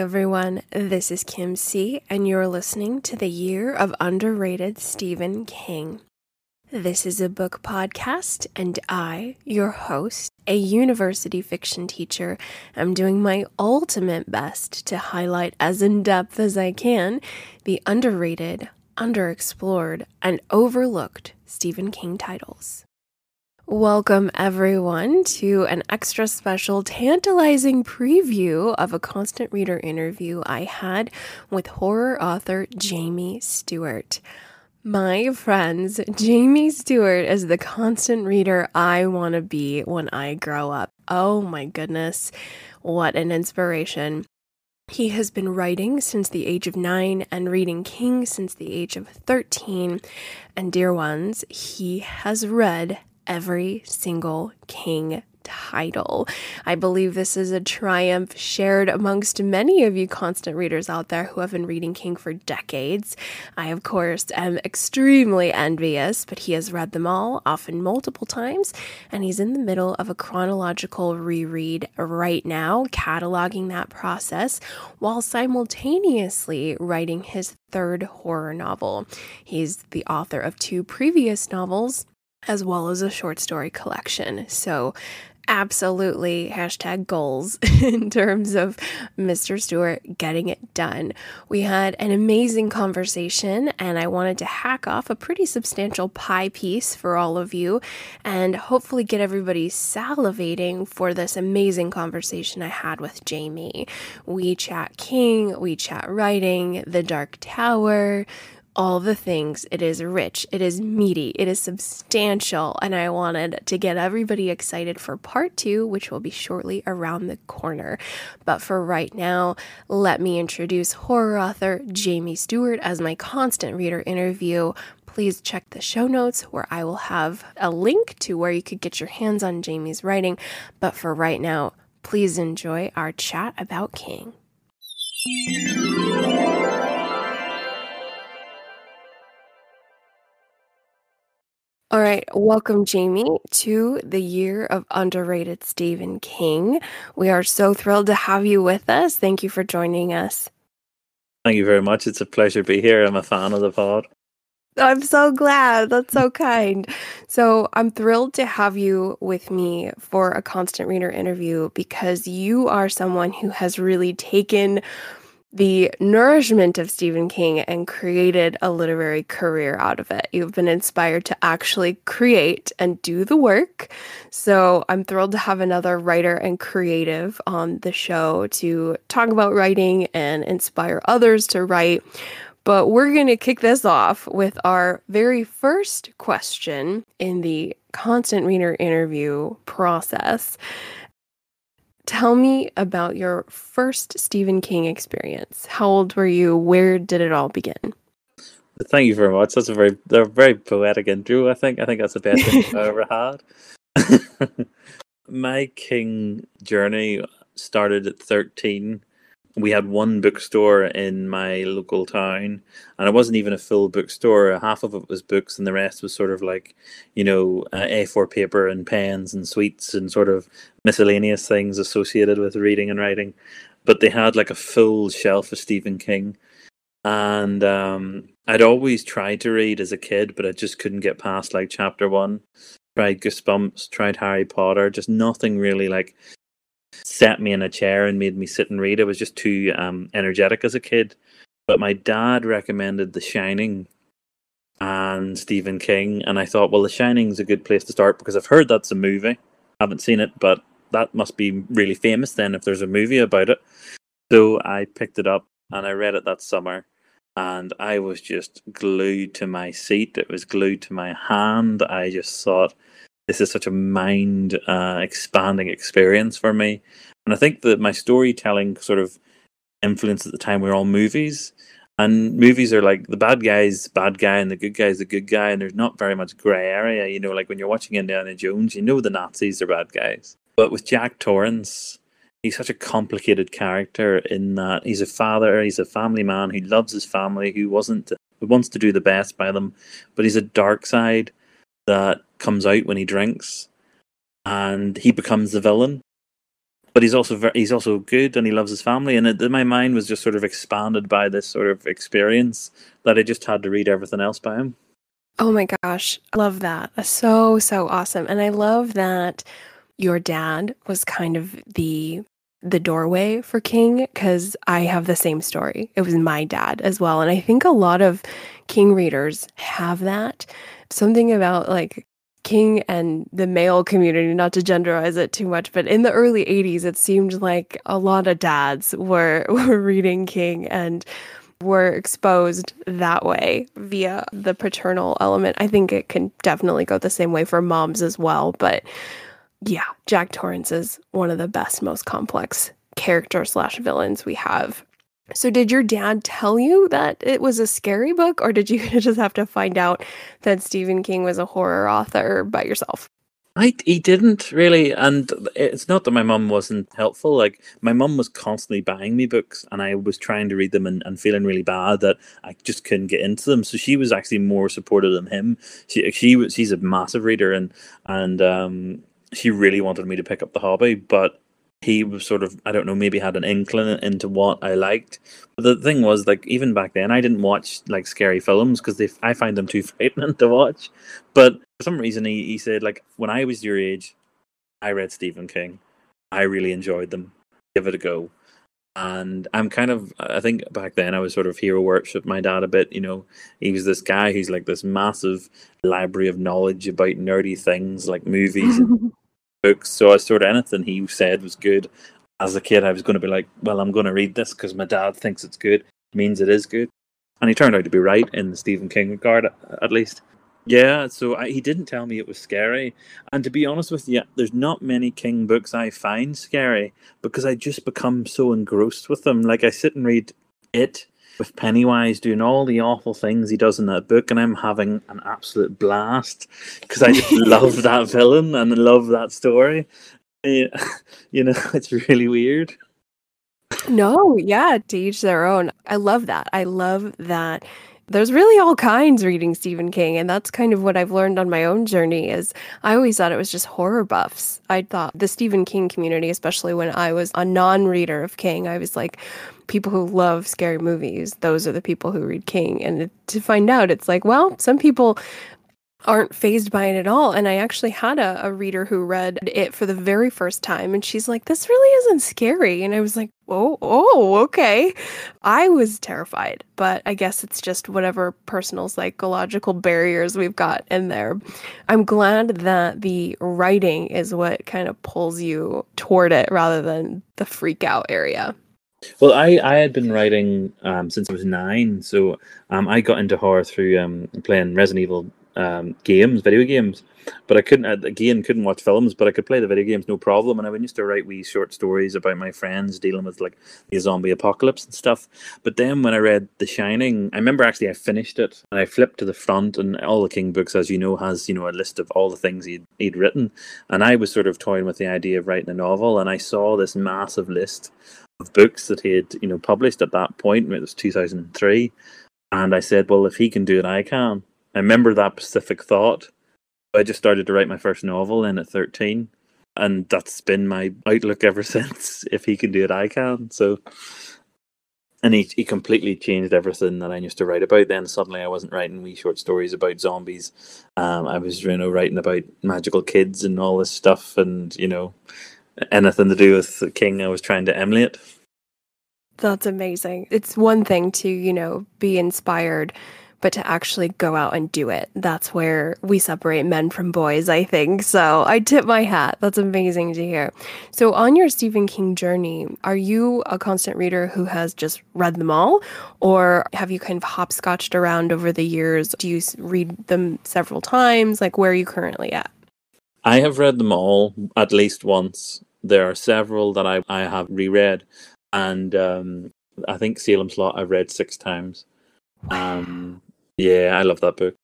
everyone. This is Kim C, and you're listening to the Year of Underrated Stephen King. This is a book podcast, and I, your host, a university fiction teacher, am doing my ultimate best to highlight as in depth as I can the underrated, underexplored, and overlooked Stephen King titles. Welcome, everyone, to an extra special, tantalizing preview of a constant reader interview I had with horror author Jamie Stewart. My friends, Jamie Stewart is the constant reader I want to be when I grow up. Oh my goodness, what an inspiration. He has been writing since the age of nine and reading King since the age of 13. And, dear ones, he has read every single king title. I believe this is a triumph shared amongst many of you constant readers out there who have been reading King for decades. I, of course, am extremely envious, but he has read them all, often multiple times, and he's in the middle of a chronological reread right now, cataloging that process while simultaneously writing his third horror novel. He's the author of two previous novels as well as a short story collection. So, absolutely hashtag goals in terms of Mr. Stewart getting it done. We had an amazing conversation, and I wanted to hack off a pretty substantial pie piece for all of you and hopefully get everybody salivating for this amazing conversation I had with Jamie. We chat King, we chat writing, The Dark Tower all the things. It is rich, it is meaty, it is substantial, and I wanted to get everybody excited for part two, which will be shortly around the corner. But for right now, let me introduce horror author Jamie Stewart as my constant reader interview. Please check the show notes where I will have a link to where you could get your hands on Jamie's writing. But for right now, please enjoy our chat about King. All right, welcome, Jamie, to the year of underrated Stephen King. We are so thrilled to have you with us. Thank you for joining us. Thank you very much. It's a pleasure to be here. I'm a fan of the pod. I'm so glad. That's so kind. So, I'm thrilled to have you with me for a constant reader interview because you are someone who has really taken the nourishment of Stephen King and created a literary career out of it. You've been inspired to actually create and do the work. So I'm thrilled to have another writer and creative on the show to talk about writing and inspire others to write. But we're going to kick this off with our very first question in the constant reader interview process. Tell me about your first Stephen King experience. How old were you? Where did it all begin? Thank you very much. That's a very they're very poetic intro, I think. I think that's the best thing I've ever had. My King journey started at 13 we had one bookstore in my local town and it wasn't even a full bookstore. Half of it was books and the rest was sort of like you know uh, a4 paper and pens and sweets and sort of miscellaneous things associated with reading and writing. But they had like a full shelf of stephen king. And um, i'd always tried to read as a kid but i just couldn't get past like chapter one. Tried goosebumps tried harry potter just nothing really like set me in a chair and made me sit and read. I was just too um, energetic as a kid. But my dad recommended The Shining and Stephen King, and I thought, well, The Shining's a good place to start because I've heard that's a movie. I haven't seen it, but that must be really famous then if there's a movie about it. So I picked it up and I read it that summer, and I was just glued to my seat. It was glued to my hand. I just thought, this is such a mind uh, expanding experience for me. And I think that my storytelling sort of influence at the time were all movies. And movies are like the bad guy's bad guy and the good guy's the good guy, and there's not very much grey area. You know, like when you're watching Indiana Jones, you know the Nazis are bad guys. But with Jack Torrance, he's such a complicated character in that he's a father, he's a family man who loves his family, who wasn't who wants to do the best by them, but he's a dark side that comes out when he drinks and he becomes the villain. but he's also very, he's also good and he loves his family. And it, my mind was just sort of expanded by this sort of experience that I just had to read everything else by him. Oh my gosh, I love that. So so awesome. And I love that your dad was kind of the the doorway for King cuz I have the same story. It was my dad as well and I think a lot of King readers have that. Something about like King and the male community, not to genderize it too much, but in the early 80s it seemed like a lot of dads were were reading King and were exposed that way via the paternal element. I think it can definitely go the same way for moms as well. But yeah, Jack Torrance is one of the best, most complex character slash villains we have. So, did your dad tell you that it was a scary book, or did you just have to find out that Stephen King was a horror author by yourself? I he didn't really, and it's not that my mum wasn't helpful. Like my mum was constantly buying me books, and I was trying to read them and, and feeling really bad that I just couldn't get into them. So she was actually more supportive than him. She she was she's a massive reader, and and um, she really wanted me to pick up the hobby, but he was sort of I don't know maybe had an inkling into what I liked. But the thing was like even back then I didn't watch like scary films because they I find them too frightening to watch. But for some reason he, he said like when I was your age, I read Stephen King. I really enjoyed them. Give it a go. And I'm kind of I think back then I was sort of hero worship my dad a bit, you know. He was this guy who's like this massive library of knowledge about nerdy things like movies books. So I sort of anything he said was good. As a kid I was gonna be like, Well, I'm gonna read this because my dad thinks it's good. Means it is good. And he turned out to be right in the Stephen King regard at least. Yeah, so I, he didn't tell me it was scary. And to be honest with you, there's not many King books I find scary because I just become so engrossed with them. Like I sit and read it with Pennywise doing all the awful things he does in that book, and I'm having an absolute blast because I just love that villain and love that story. You know, it's really weird. No, yeah, to each their own. I love that. I love that there's really all kinds reading Stephen King and that's kind of what I've learned on my own journey is I always thought it was just horror buffs. I thought the Stephen King community especially when I was a non-reader of King, I was like people who love scary movies, those are the people who read King and to find out it's like, well, some people aren't phased by it at all. And I actually had a, a reader who read it for the very first time and she's like, This really isn't scary. And I was like, Oh, oh, okay. I was terrified, but I guess it's just whatever personal psychological barriers we've got in there. I'm glad that the writing is what kind of pulls you toward it rather than the freak out area. Well, I, I had been writing um, since I was nine, so um, I got into horror through um, playing Resident Evil um, games, video games. But I couldn't again couldn't watch films, but I could play the video games no problem. And I used to write wee short stories about my friends dealing with like the zombie apocalypse and stuff. But then when I read The Shining, I remember actually I finished it and I flipped to the front, and all the King books, as you know, has you know a list of all the things he'd, he'd written. And I was sort of toying with the idea of writing a novel, and I saw this massive list of books that he had you know published at that point. It was two thousand and three, and I said, well, if he can do it, I can. I remember that specific thought. I just started to write my first novel in at 13, and that's been my outlook ever since. If he can do it, I can. So, and he he completely changed everything that I used to write about. Then suddenly, I wasn't writing wee short stories about zombies. Um, I was you know writing about magical kids and all this stuff, and you know anything to do with the king. I was trying to emulate. That's amazing. It's one thing to you know be inspired but to actually go out and do it, that's where we separate men from boys, I think. So I tip my hat. That's amazing to hear. So, on your Stephen King journey, are you a constant reader who has just read them all? Or have you kind of hopscotched around over the years? Do you read them several times? Like, where are you currently at? I have read them all at least once. There are several that I, I have reread. And um, I think Salem's Lot I've read six times. Um, yeah, I love that book.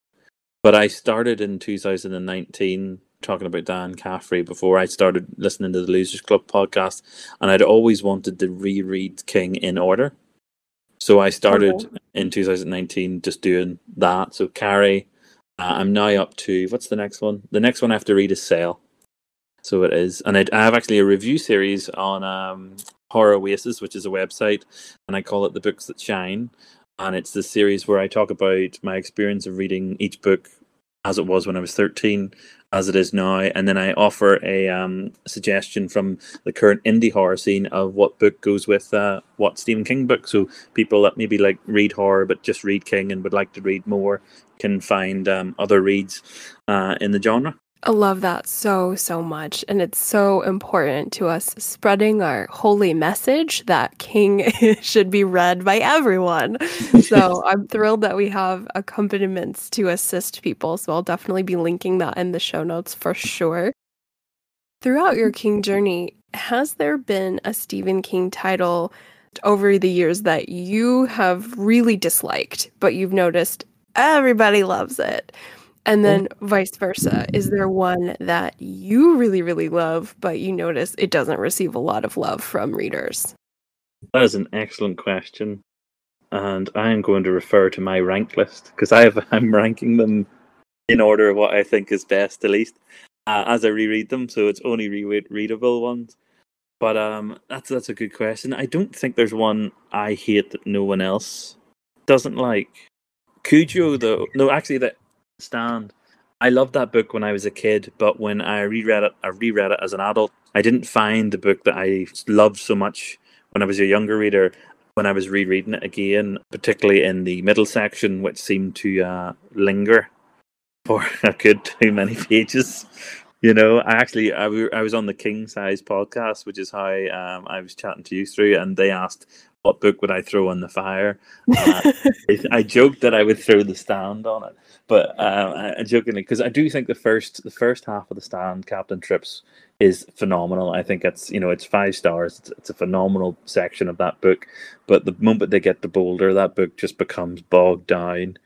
But I started in 2019 talking about Dan Caffrey before I started listening to the Losers Club podcast, and I'd always wanted to reread King in order. So I started okay. in 2019 just doing that. So Carrie, I'm now up to what's the next one? The next one I have to read is Cell. So it is, and I, I have actually a review series on um, Horror Oasis, which is a website, and I call it the books that shine. And it's the series where I talk about my experience of reading each book as it was when I was 13, as it is now, and then I offer a um, suggestion from the current indie horror scene of what book goes with uh, what Stephen King book. So people that maybe like read horror but just read King and would like to read more can find um, other reads uh, in the genre. I love that so, so much. And it's so important to us spreading our holy message that King should be read by everyone. So I'm thrilled that we have accompaniments to assist people. So I'll definitely be linking that in the show notes for sure. Throughout your King journey, has there been a Stephen King title over the years that you have really disliked, but you've noticed everybody loves it? And then vice versa. Is there one that you really, really love, but you notice it doesn't receive a lot of love from readers? That is an excellent question. And I am going to refer to my rank list because I have I'm ranking them in order of what I think is best to least uh, as I reread them. So it's only re- readable ones. But um, that's that's a good question. I don't think there's one I hate that no one else doesn't like. Cujo, though, no, actually, that Stand. I loved that book when I was a kid, but when I reread it, I reread it as an adult. I didn't find the book that I loved so much when I was a younger reader. When I was rereading it again, particularly in the middle section, which seemed to uh, linger for a good too many pages. You know, I actually I, I was on the King Size podcast, which is how um, I was chatting to you through, and they asked what book would I throw on the fire. Uh, I joked that I would throw the stand on it, but um, I, jokingly because I do think the first the first half of the stand, Captain Trips, is phenomenal. I think it's you know it's five stars. It's, it's a phenomenal section of that book, but the moment they get to Boulder, that book just becomes bogged down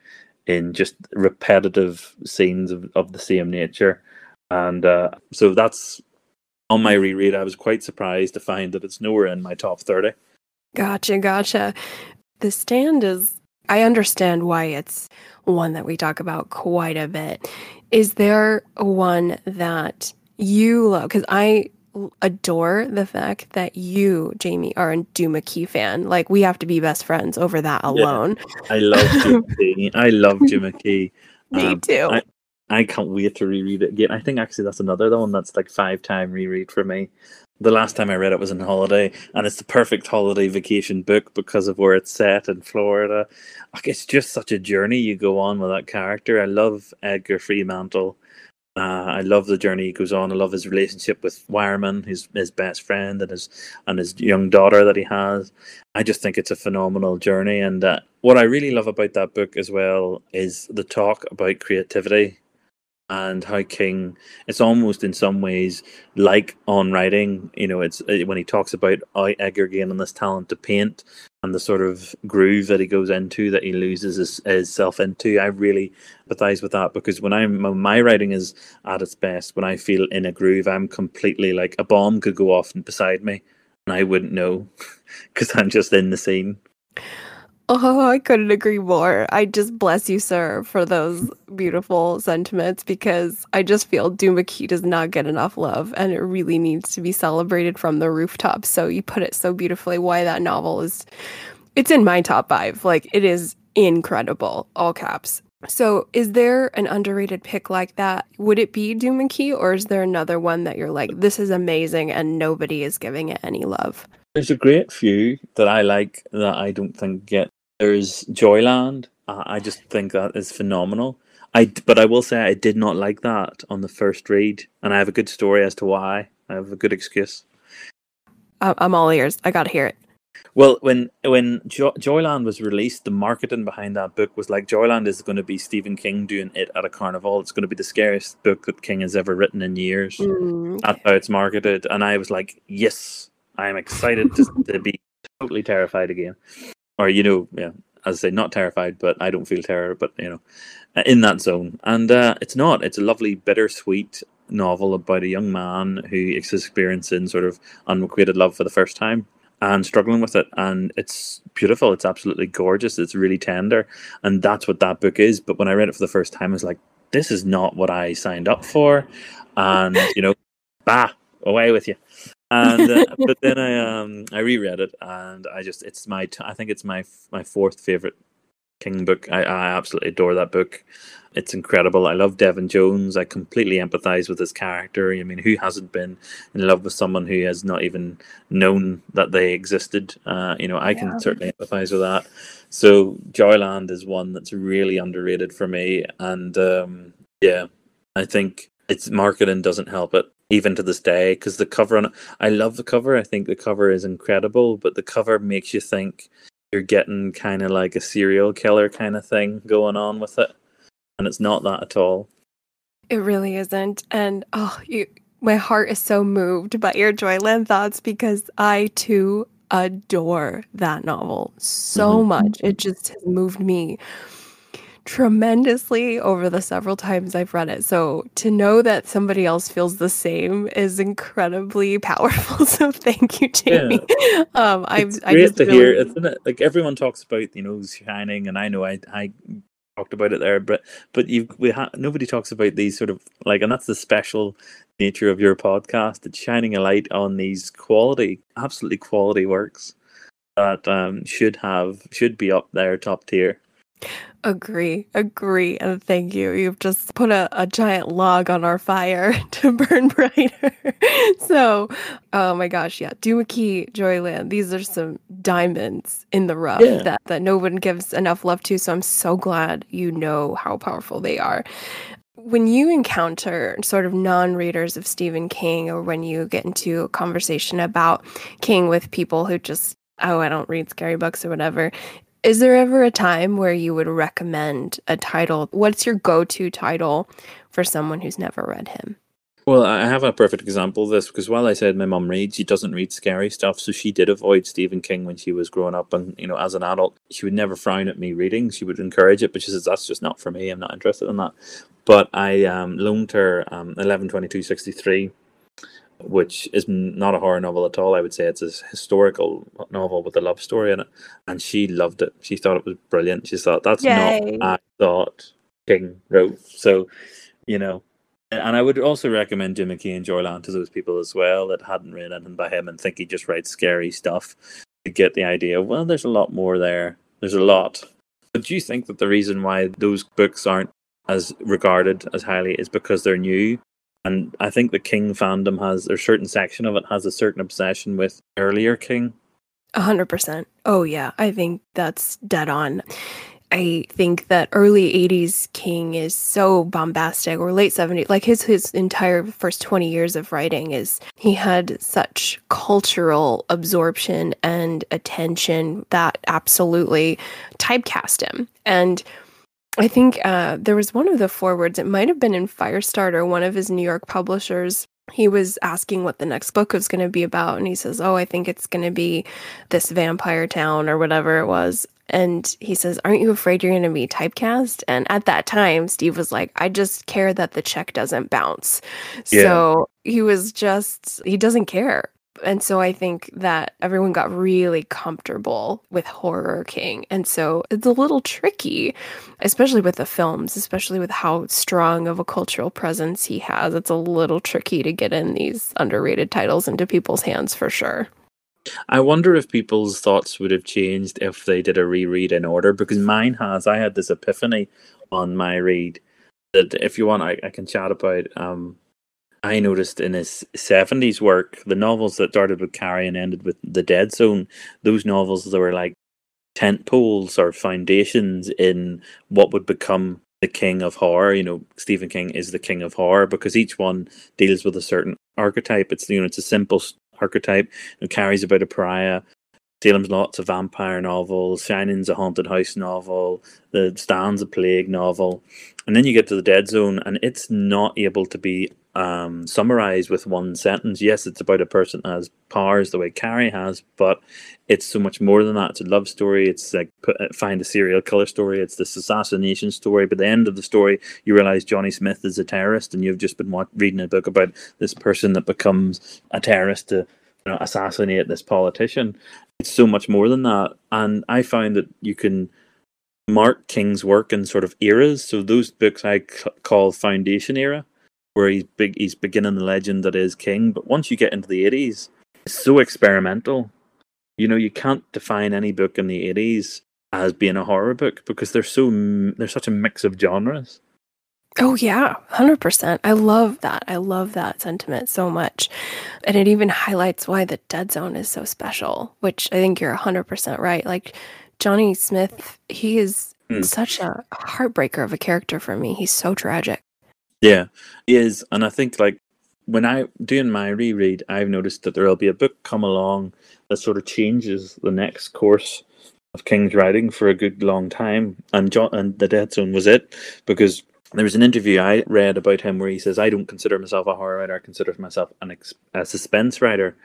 in just repetitive scenes of, of the same nature, and uh, so that's on my reread. I was quite surprised to find that it's nowhere in my top thirty. Gotcha, gotcha. The stand is I understand why it's one that we talk about quite a bit. Is there one that you love? Because I adore the fact that you, Jamie, are a Duma Key fan. Like we have to be best friends over that alone. Yeah, I love Duma Key. I love Duma Key. Me um, too. I, I can't wait to reread it again. I think actually that's another one that's like five time reread for me the last time I read it was on holiday, and it's the perfect holiday vacation book because of where it's set in Florida. Like, it's just such a journey you go on with that character. I love Edgar Freemantle. Uh, I love the journey he goes on. I love his relationship with Wireman, his his best friend, and his and his young daughter that he has. I just think it's a phenomenal journey. And uh, what I really love about that book as well is the talk about creativity and how King, it's almost in some ways like on writing. You know, it's uh, when he talks about Edgar gaining this talent to paint and the sort of groove that he goes into that he loses his, himself into. I really empathize with that because when I'm when my writing is at its best, when I feel in a groove, I'm completely like a bomb could go off beside me and I wouldn't know because I'm just in the scene. Oh, I couldn't agree more. I just bless you, sir, for those beautiful sentiments because I just feel Duma Key does not get enough love and it really needs to be celebrated from the rooftops. So you put it so beautifully why that novel is it's in my top 5. Like it is incredible, all caps. So, is there an underrated pick like that? Would it be Duma Key or is there another one that you're like this is amazing and nobody is giving it any love? There's a great few that I like that I don't think get there's Joyland. I just think that is phenomenal. I but I will say I did not like that on the first read, and I have a good story as to why. I have a good excuse. I'm all ears. I gotta hear it. Well, when when jo- Joyland was released, the marketing behind that book was like Joyland is going to be Stephen King doing it at a carnival. It's going to be the scariest book that King has ever written in years. Mm, That's how it's marketed, and I was like, yes, I am excited to, to be totally terrified again or you know, yeah, as I say, not terrified, but I don't feel terror, but you know, uh, in that zone. And uh, it's not. It's a lovely, bittersweet novel about a young man who is experiencing sort of unrequited love for the first time and struggling with it. And it's beautiful. It's absolutely gorgeous. It's really tender, and that's what that book is. But when I read it for the first time, I was like, this is not what I signed up for. And you know, bah, away with you. And uh, but then I um I reread it and I just it's my t- I think it's my my fourth favorite King book. I, I absolutely adore that book. It's incredible. I love Devin Jones. I completely empathize with his character. I mean, who hasn't been in love with someone who has not even known that they existed? Uh, you know, I can yeah. certainly empathize with that. So, Joyland is one that's really underrated for me. And um, yeah, I think its marketing doesn't help it even to this day because the cover on it, I love the cover. I think the cover is incredible, but the cover makes you think you're getting kind of like a serial killer kind of thing going on with it and it's not that at all. It really isn't. And oh, you, my heart is so moved by your Joyland thoughts because I too adore that novel so mm-hmm. much. It just has moved me tremendously over the several times I've read it. So to know that somebody else feels the same is incredibly powerful. So thank you, Jamie. Yeah. Um, I, it's I great to really... hear. Isn't it? Like everyone talks about, you know, Shining, and I know I I talked about it there, but but you we ha- nobody talks about these sort of like, and that's the special nature of your podcast. It's shining a light on these quality, absolutely quality works that um, should have should be up there, top tier. Agree, agree, and thank you. You've just put a, a giant log on our fire to burn brighter. so, oh my gosh, yeah, Duma-Key, Joyland, these are some diamonds in the rough yeah. that, that no one gives enough love to. So I'm so glad you know how powerful they are. When you encounter sort of non readers of Stephen King, or when you get into a conversation about King with people who just oh, I don't read scary books or whatever. Is there ever a time where you would recommend a title? What's your go to title for someone who's never read him? Well, I have a perfect example of this because while I said my mom reads, she doesn't read scary stuff. So she did avoid Stephen King when she was growing up. And, you know, as an adult, she would never frown at me reading. She would encourage it, but she says, that's just not for me. I'm not interested in that. But I um, loaned her um, 11/22/63 which is not a horror novel at all. I would say it's a historical novel with a love story in it, and she loved it. She thought it was brilliant. She thought that's Yay. not I thought King wrote. So, you know, and I would also recommend Duma Key and Joyland to those people as well that hadn't read anything by him and think he just writes scary stuff to get the idea. Well, there's a lot more there. There's a lot. But do you think that the reason why those books aren't as regarded as highly is because they're new and I think the King fandom has, a certain section of it has a certain obsession with earlier King. A hundred percent. Oh yeah, I think that's dead on. I think that early 80s King is so bombastic or late 70s like his his entire first 20 years of writing is he had such cultural absorption and attention that absolutely typecast him and I think uh, there was one of the forewords, it might have been in Firestarter, one of his New York publishers. He was asking what the next book was going to be about. And he says, Oh, I think it's going to be this vampire town or whatever it was. And he says, Aren't you afraid you're going to be typecast? And at that time, Steve was like, I just care that the check doesn't bounce. Yeah. So he was just, he doesn't care. And so I think that everyone got really comfortable with Horror King. And so it's a little tricky, especially with the films, especially with how strong of a cultural presence he has. It's a little tricky to get in these underrated titles into people's hands for sure. I wonder if people's thoughts would have changed if they did a reread in order because mine has. I had this epiphany on my read that if you want, I, I can chat about. Um, I noticed in his 70s work, the novels that started with Carrie and ended with The Dead Zone, those novels that were like tent poles or foundations in what would become the king of horror. You know, Stephen King is the king of horror because each one deals with a certain archetype. It's you know, it's a simple archetype. It carries about a pariah. Salem's Lot's a vampire novel. Shining's a haunted house novel. The Stand's a plague novel. And then you get to the Dead Zone, and it's not able to be um, summarized with one sentence. Yes, it's about a person that has powers the way Carrie has, but it's so much more than that. It's a love story. It's like put, uh, find a serial killer story. It's this assassination story. But the end of the story, you realize Johnny Smith is a terrorist, and you've just been reading a book about this person that becomes a terrorist to you know, assassinate this politician. It's so much more than that, and I find that you can mark King's work in sort of eras. So those books I c- call Foundation era where he's big he's beginning the legend that is king. But once you get into the eighties, it's so experimental. You know, you can't define any book in the eighties as being a horror book because they're so there's such a mix of genres. Oh yeah, 100%. I love that. I love that sentiment so much. And it even highlights why the Dead Zone is so special, which I think you're 100% right. Like Johnny Smith, he is mm. such a heartbreaker of a character for me. He's so tragic. Yeah, is. And I think like when I doing my reread, I've noticed that there'll be a book come along that sort of changes the next course of King's writing for a good long time, and John and the Dead Zone was it because there was an interview I read about him where he says, "I don't consider myself a horror writer. I consider myself an ex- a suspense writer."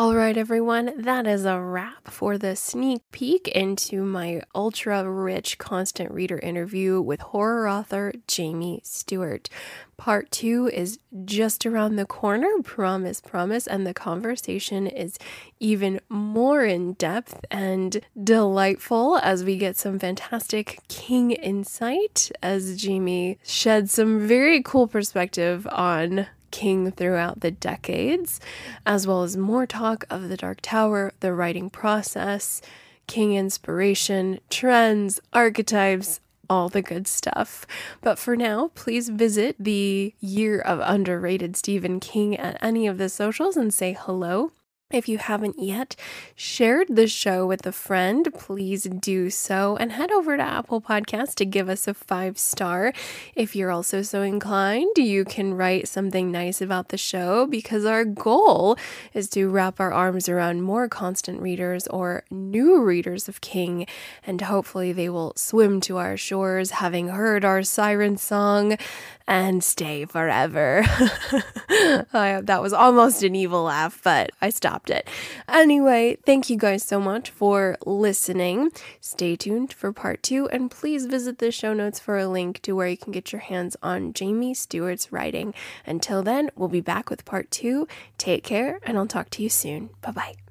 All right, everyone, that is a wrap for the sneak peek into my ultra rich constant reader interview with horror author Jamie Stewart. Part two is just around the corner, promise, promise, and the conversation is even more in depth and delightful as we get some fantastic King insight as Jamie sheds some very cool perspective on king throughout the decades, as well as more talk of the Dark Tower, the writing process, king inspiration, trends, archetypes, all the good stuff. But for now, please visit the Year of Underrated Stephen King at any of the socials and say hello. If you haven't yet shared the show with a friend, please do so and head over to Apple Podcast to give us a five star. If you're also so inclined, you can write something nice about the show because our goal is to wrap our arms around more constant readers or new readers of King, and hopefully they will swim to our shores having heard our siren song and stay forever. that was almost an evil laugh, but I stopped it. Anyway, thank you guys so much for listening. Stay tuned for part two, and please visit the show notes for a link to where you can get your hands on Jamie Stewart's writing. Until then, we'll be back with part two. Take care, and I'll talk to you soon. Bye bye.